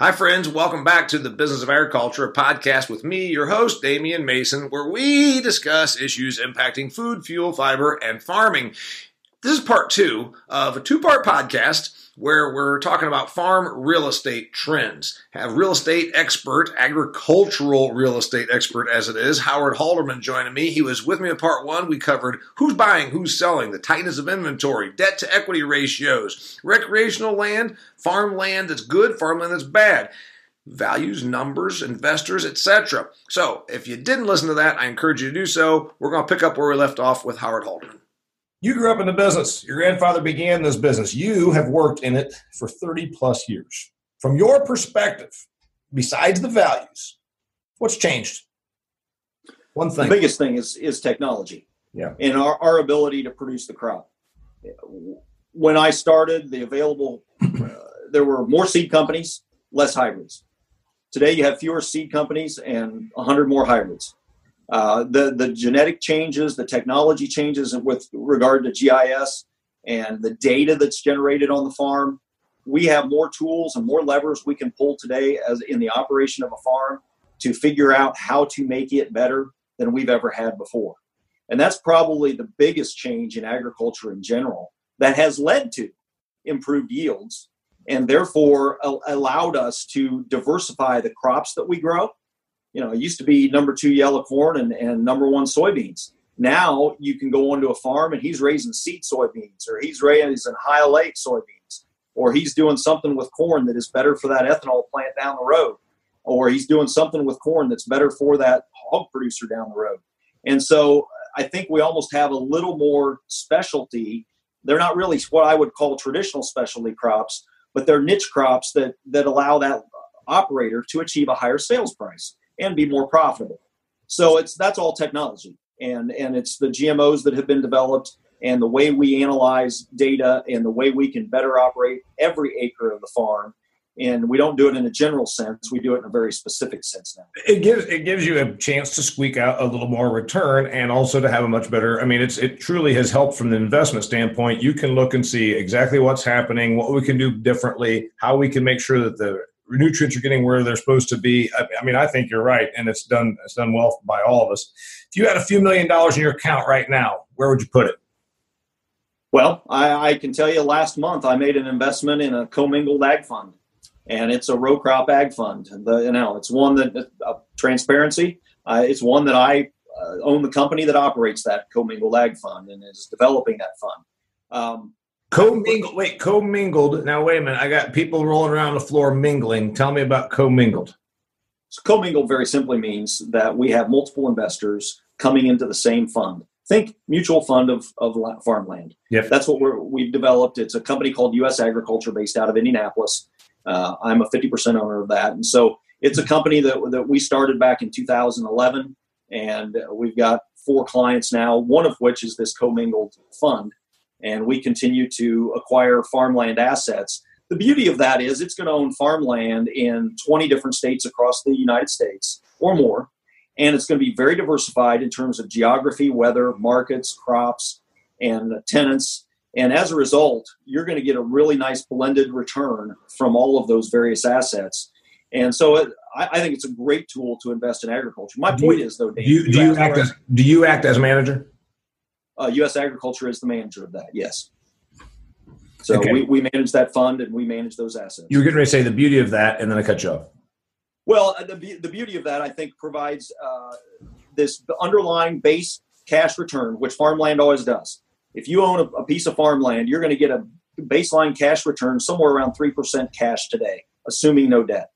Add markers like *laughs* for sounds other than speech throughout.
Hi, friends. Welcome back to the Business of Agriculture, a podcast with me, your host, Damian Mason, where we discuss issues impacting food, fuel, fiber, and farming. This is part two of a two part podcast where we're talking about farm real estate trends. Have real estate expert, agricultural real estate expert as it is, Howard Halderman joining me. He was with me in part one. We covered who's buying, who's selling, the tightness of inventory, debt to equity ratios, recreational land, farmland that's good, farmland that's bad values, numbers, investors, etc. So, if you didn't listen to that, I encourage you to do so. We're going to pick up where we left off with Howard Halderman. You grew up in the business. Your grandfather began this business. You have worked in it for 30 plus years. From your perspective, besides the values, what's changed? One thing. The biggest thing is is technology. Yeah. And our, our ability to produce the crop. When I started, the available uh, there were more seed companies, less hybrids. Today you have fewer seed companies and 100 more hybrids. Uh, the the genetic changes, the technology changes with regard to GIS and the data that's generated on the farm. We have more tools and more levers we can pull today as in the operation of a farm to figure out how to make it better than we've ever had before. And that's probably the biggest change in agriculture in general that has led to improved yields and therefore allowed us to diversify the crops that we grow you know, it used to be number two yellow corn and, and number one soybeans. Now you can go onto a farm and he's raising seed soybeans, or he's raising high oleic soybeans, or he's doing something with corn that is better for that ethanol plant down the road, or he's doing something with corn that's better for that hog producer down the road. And so I think we almost have a little more specialty. They're not really what I would call traditional specialty crops, but they're niche crops that that allow that operator to achieve a higher sales price and be more profitable. So it's that's all technology, and and it's the GMOs that have been developed, and the way we analyze data, and the way we can better operate every acre of the farm. And we don't do it in a general sense; we do it in a very specific sense now. It gives it gives you a chance to squeak out a little more return, and also to have a much better. I mean, it's it truly has helped from the investment standpoint. You can look and see exactly what's happening, what we can do differently, how we can make sure that the nutrients are getting where they're supposed to be. I, I, mean, I think you're right, and it's done it's done well by all of us. If you had a few million dollars in your account right now, where would you put it? Well, I, I can tell you, last month I made an investment in a commingled ag fund, and it's a row crop ag fund. The, you know, it's one that uh, transparency. Uh, it's one that I uh, own the company that operates that commingled ag fund and is developing that fund. Um, Co-mingled. Wait, co-mingled. Now wait a minute. I got people rolling around the floor mingling. Tell me about co-mingled. So co-mingled very simply means that we have multiple investors coming into the same fund. Think mutual fund of, of farmland. Yep. That's what we're, we've developed. It's a company called U.S. Agriculture based out of Indianapolis. Uh, I'm a 50% owner of that. And so it's a company that, that we started back in 2011. And we've got four clients now, one of which is this commingled fund and we continue to acquire farmland assets. The beauty of that is it's going to own farmland in 20 different states across the United States or more, and it's going to be very diversified in terms of geography, weather, markets, crops, and tenants. And as a result, you're going to get a really nice blended return from all of those various assets. And so it, I, I, think it's a great tool to invest in agriculture. My point you, is, though, Dave, do you, do you act as do you act as manager? Uh, U.S. Agriculture is the manager of that. Yes. So okay. we, we manage that fund and we manage those assets. You were getting ready to say the beauty of that, and then I cut you off. Well, uh, the, the beauty of that, I think, provides uh, this underlying base cash return, which farmland always does. If you own a, a piece of farmland, you're going to get a baseline cash return somewhere around 3% cash today, assuming no debt.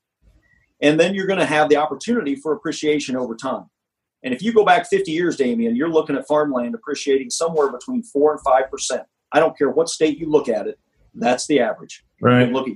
And then you're going to have the opportunity for appreciation over time. And if you go back 50 years, Damian, you're looking at farmland appreciating somewhere between four and five percent. I don't care what state you look at it, that's the average. Right. Look at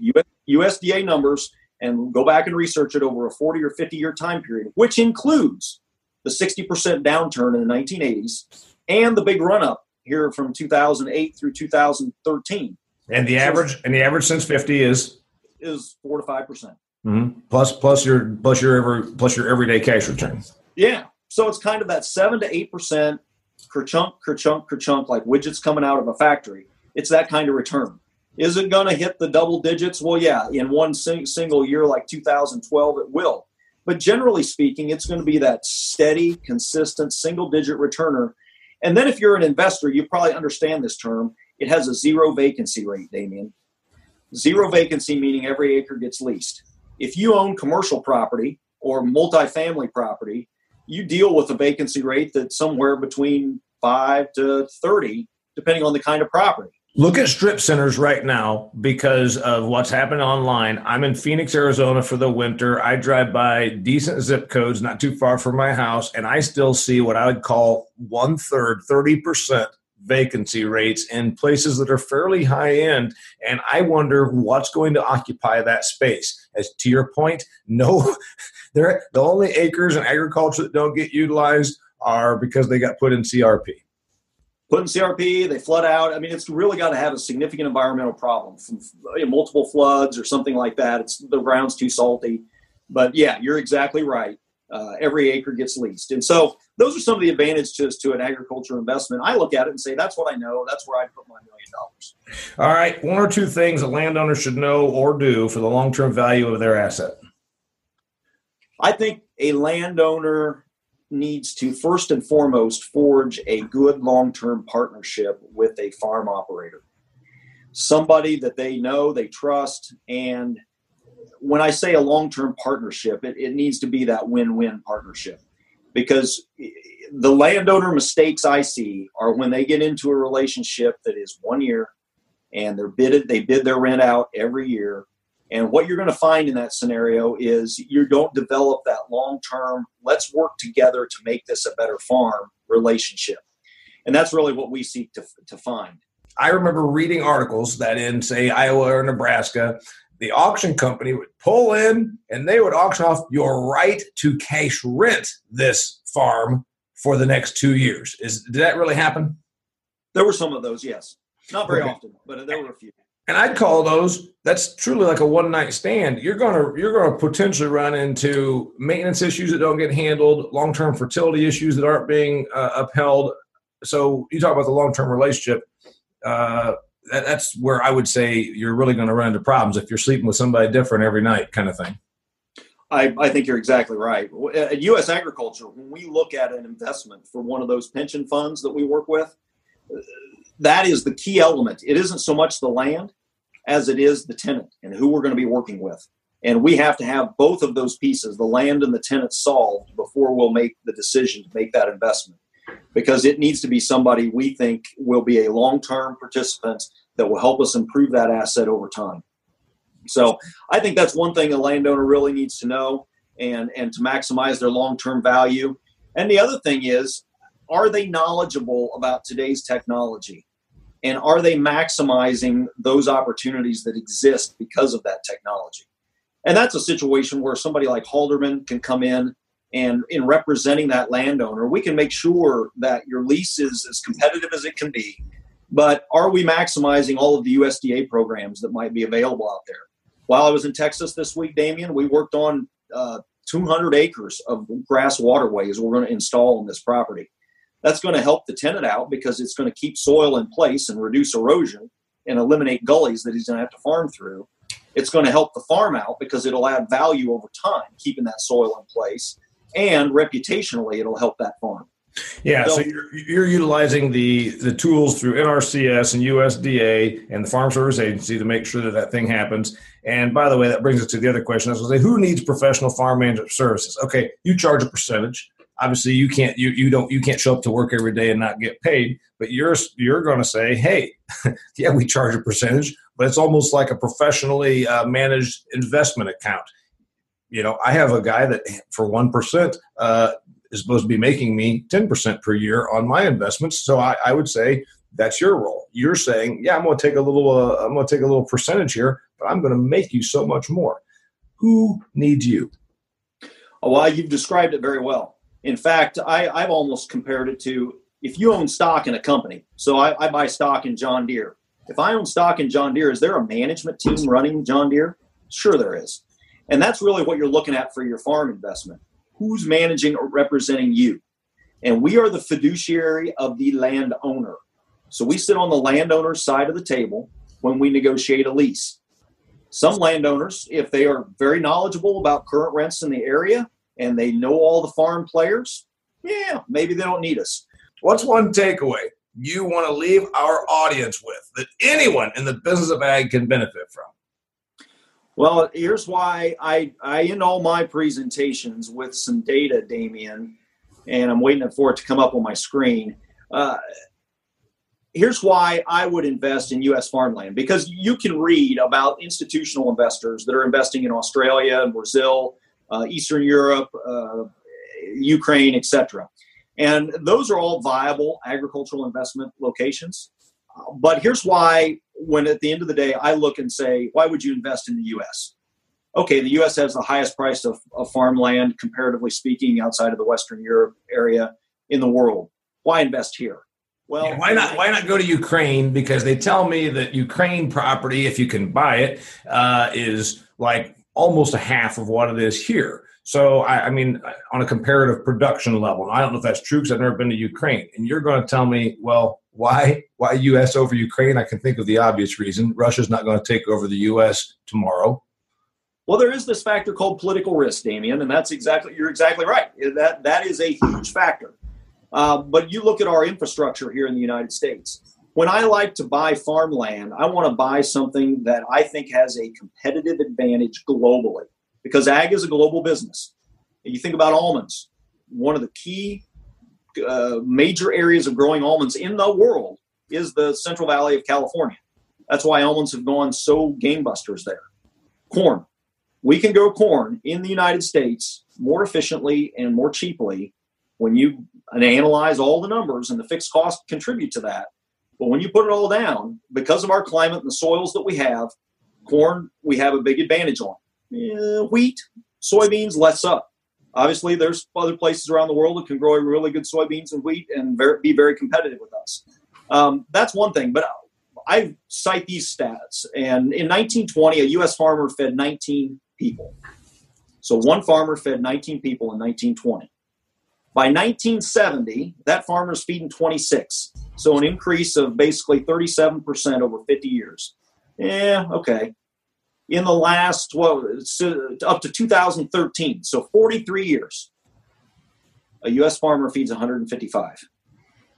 USDA numbers and go back and research it over a 40 or 50 year time period, which includes the 60% downturn in the 1980s and the big run up here from 2008 through 2013. And the average and the average since 50 is is four to five percent. Mm-hmm. Plus, plus your plus your ever plus your everyday cash return. Yeah, so it's kind of that seven to eight percent kerchunk, kerchunk, kerchunk, like widgets coming out of a factory. It's that kind of return. Is it going to hit the double digits? Well, yeah, in one sing- single year like 2012, it will. But generally speaking, it's going to be that steady, consistent, single digit returner. And then if you're an investor, you probably understand this term. It has a zero vacancy rate, Damian. Zero vacancy meaning every acre gets leased. If you own commercial property or multifamily property, you deal with a vacancy rate that's somewhere between 5 to 30 depending on the kind of property. Look at strip centers right now because of what's happening online. I'm in Phoenix, Arizona for the winter. I drive by decent zip codes not too far from my house, and I still see what I would call one third, 30% vacancy rates in places that are fairly high end. And I wonder what's going to occupy that space. As to your point, no, *laughs* the only acres in agriculture that don't get utilized are because they got put in CRP put in CRP, they flood out. I mean, it's really got to have a significant environmental problem from multiple floods or something like that. It's the ground's too salty. But yeah, you're exactly right. Uh, every acre gets leased, and so those are some of the advantages to an agriculture investment. I look at it and say that's what I know. That's where I put my million dollars. All right, one or two things a landowner should know or do for the long-term value of their asset. I think a landowner needs to first and foremost forge a good long term partnership with a farm operator. Somebody that they know, they trust. And when I say a long term partnership, it, it needs to be that win win partnership because the landowner mistakes I see are when they get into a relationship that is one year and they're bidded, they bid their rent out every year and what you're going to find in that scenario is you don't develop that long term, let's work together to make this a better farm relationship. And that's really what we seek to, to find. I remember reading articles that in, say, Iowa or Nebraska, the auction company would pull in and they would auction off your right to cash rent this farm for the next two years. Is did that really happen? There were some of those, yes. Not very okay. often, but there were a few and I'd call those that's truly like a one night stand. You're gonna you're gonna potentially run into maintenance issues that don't get handled, long term fertility issues that aren't being uh, upheld. So you talk about the long term relationship. Uh, that, that's where I would say you're really going to run into problems if you're sleeping with somebody different every night, kind of thing. I, I think you're exactly right. At U.S. Agriculture, when we look at an investment for one of those pension funds that we work with, uh, that is the key element. It isn't so much the land as it is the tenant and who we're going to be working with. And we have to have both of those pieces, the land and the tenant, solved before we'll make the decision to make that investment. Because it needs to be somebody we think will be a long term participant that will help us improve that asset over time. So I think that's one thing a landowner really needs to know and, and to maximize their long term value. And the other thing is, are they knowledgeable about today's technology? and are they maximizing those opportunities that exist because of that technology and that's a situation where somebody like halderman can come in and in representing that landowner we can make sure that your lease is as competitive as it can be but are we maximizing all of the usda programs that might be available out there while i was in texas this week damian we worked on uh, 200 acres of grass waterways we're going to install on this property that's going to help the tenant out because it's going to keep soil in place and reduce erosion and eliminate gullies that he's going to have to farm through. It's going to help the farm out because it'll add value over time, keeping that soil in place. And reputationally, it'll help that farm. Yeah, so, so you're, you're, utilizing the the tools through NRCS and USDA and the Farm Service Agency to make sure that that thing happens. And by the way, that brings us to the other question. I was going to say, who needs professional farm management services? Okay, you charge a percentage obviously you can't you you don't you can't show up to work every day and not get paid but you're you're going to say hey *laughs* yeah we charge a percentage but it's almost like a professionally uh, managed investment account you know i have a guy that for 1% uh, is supposed to be making me 10% per year on my investments so i, I would say that's your role you're saying yeah i'm going to take a little uh, i'm going to take a little percentage here but i'm going to make you so much more who needs you oh, well you've described it very well in fact, I, I've almost compared it to if you own stock in a company. So I, I buy stock in John Deere. If I own stock in John Deere, is there a management team running John Deere? Sure, there is. And that's really what you're looking at for your farm investment. Who's managing or representing you? And we are the fiduciary of the landowner. So we sit on the landowner's side of the table when we negotiate a lease. Some landowners, if they are very knowledgeable about current rents in the area and they know all the farm players, yeah, maybe they don't need us. What's one takeaway you want to leave our audience with that anyone in the business of ag can benefit from? Well, here's why I, I end all my presentations with some data, Damian, and I'm waiting for it to come up on my screen. Uh, here's why I would invest in U.S. farmland because you can read about institutional investors that are investing in Australia and Brazil, uh, Eastern Europe, uh, Ukraine, etc. And those are all viable agricultural investment locations. But here's why, when at the end of the day, I look and say, why would you invest in the U.S.? Okay, the U.S. has the highest price of, of farmland, comparatively speaking, outside of the Western Europe area in the world. Why invest here? Well, yeah, why not? Why not go to Ukraine? Because they tell me that Ukraine property, if you can buy it, uh, is like almost a half of what it is here. So, I, I, mean, on a comparative production level, I don't know if that's true because I've never been to Ukraine. And you're going to tell me, well, why why U.S. over Ukraine? I can think of the obvious reason: Russia's not going to take over the U.S. tomorrow. Well, there is this factor called political risk, Damian, and that's exactly you're exactly right. That that is a huge factor. Uh, but you look at our infrastructure here in the United States. When I like to buy farmland, I want to buy something that I think has a competitive advantage globally because ag is a global business. You think about almonds, one of the key uh, major areas of growing almonds in the world is the Central Valley of California. That's why almonds have gone so gamebusters there. Corn. We can grow corn in the United States more efficiently and more cheaply when you analyze all the numbers and the fixed costs contribute to that. But when you put it all down, because of our climate and the soils that we have, corn we have a big advantage on. Wheat, soybeans, less up. Obviously, there's other places around the world that can grow really good soybeans and wheat and very, be very competitive with us. Um, that's one thing. But I cite these stats. And in 1920, a U.S. farmer fed 19 people. So one farmer fed 19 people in 1920. By 1970, that farmer's feeding 26. So an increase of basically 37% over 50 years. Yeah, okay in the last well up to 2013 so 43 years a us farmer feeds 155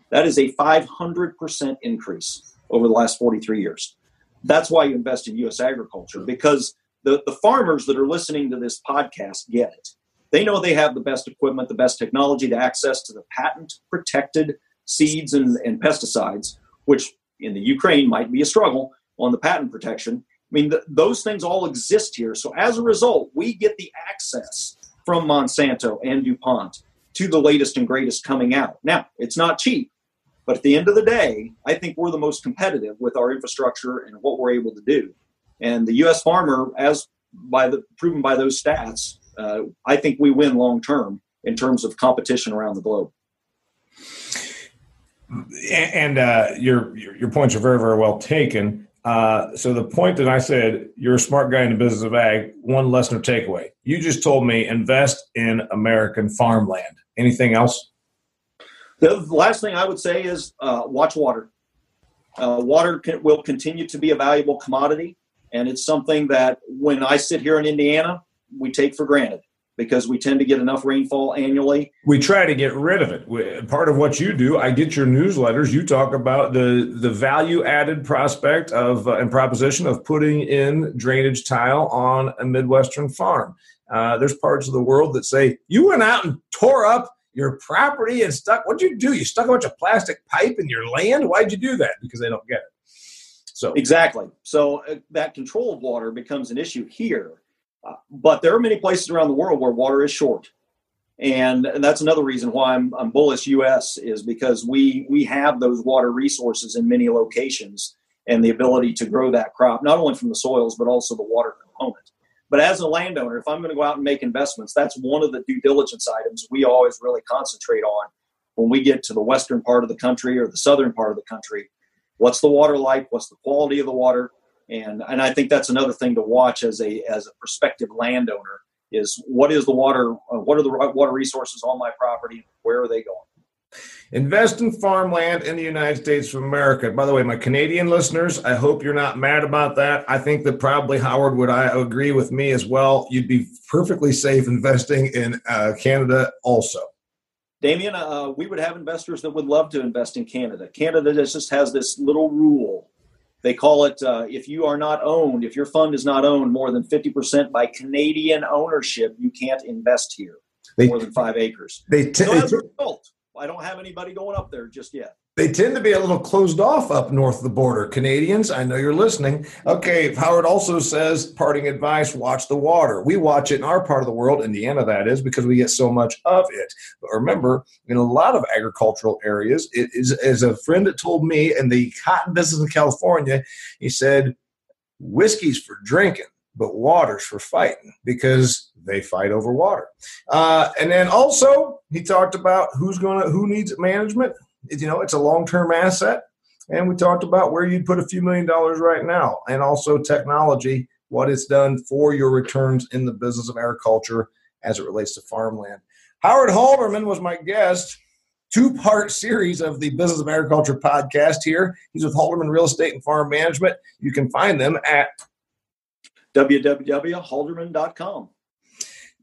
that is a 500% increase over the last 43 years that's why you invest in us agriculture because the, the farmers that are listening to this podcast get it they know they have the best equipment the best technology to access to the patent protected seeds and, and pesticides which in the ukraine might be a struggle on the patent protection I mean, th- those things all exist here. So as a result, we get the access from Monsanto and DuPont to the latest and greatest coming out. Now, it's not cheap, but at the end of the day, I think we're the most competitive with our infrastructure and what we're able to do. And the U.S. farmer, as by the proven by those stats, uh, I think we win long term in terms of competition around the globe. And uh, your, your points are very very well taken. Uh, so the point that I said, you're a smart guy in the business of ag, one lesson or takeaway. You just told me invest in American farmland. Anything else? The last thing I would say is uh, watch water. Uh, water can, will continue to be a valuable commodity, and it's something that when I sit here in Indiana, we take for granted because we tend to get enough rainfall annually. We try to get rid of it. Part of what you do, I get your newsletters. You talk about the the value added prospect of uh, and proposition of putting in drainage tile on a midwestern farm. Uh, there's parts of the world that say you went out and tore up your property and stuck. What'd you do? You stuck a bunch of plastic pipe in your land. Why'd you do that? Because they don't get it. So exactly. So uh, that control of water becomes an issue here but there are many places around the world where water is short. And, and that's another reason why I'm, I'm bullish US is because we, we have those water resources in many locations and the ability to grow that crop, not only from the soils, but also the water component. But as a landowner, if I'm going to go out and make investments, that's one of the due diligence items we always really concentrate on when we get to the western part of the country or the southern part of the country. What's the water like? What's the quality of the water? And and I think that's another thing to watch as a as a prospective landowner is what is the water uh, what are the water resources on my property where are they going Invest in farmland in the United States of America. By the way, my Canadian listeners, I hope you're not mad about that. I think that probably Howard would I agree with me as well. You'd be perfectly safe investing in uh, Canada also. Damian, uh, we would have investors that would love to invest in Canada. Canada just has this little rule. They call it uh, if you are not owned, if your fund is not owned more than 50% by Canadian ownership, you can't invest here they, more than five acres. They, t- so a result, I don't have anybody going up there just yet. They tend to be a little closed off up north of the border. Canadians, I know you're listening. Okay, Howard also says parting advice watch the water. We watch it in our part of the world, Indiana, that is, because we get so much of it. But remember, in a lot of agricultural areas, it is as a friend that told me in the cotton business in California, he said, whiskey's for drinking, but water's for fighting because they fight over water. Uh, and then also he talked about who's to who needs management. You know, it's a long term asset, and we talked about where you'd put a few million dollars right now, and also technology, what it's done for your returns in the business of agriculture as it relates to farmland. Howard Halderman was my guest. Two part series of the Business of Agriculture podcast here. He's with Halderman Real Estate and Farm Management. You can find them at www.halderman.com.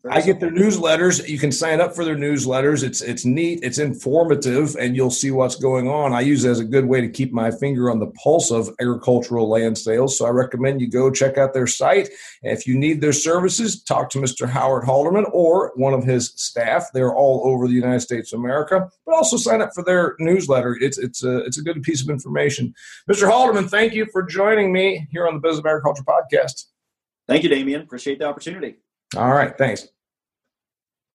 I get their newsletters. You can sign up for their newsletters. It's it's neat. It's informative, and you'll see what's going on. I use it as a good way to keep my finger on the pulse of agricultural land sales. So I recommend you go check out their site. If you need their services, talk to Mr. Howard Halderman or one of his staff. They're all over the United States of America. But also sign up for their newsletter. It's it's a it's a good piece of information. Mr. Halderman, thank you for joining me here on the Business of Agriculture podcast. Thank you, Damian. Appreciate the opportunity. All right. Thanks.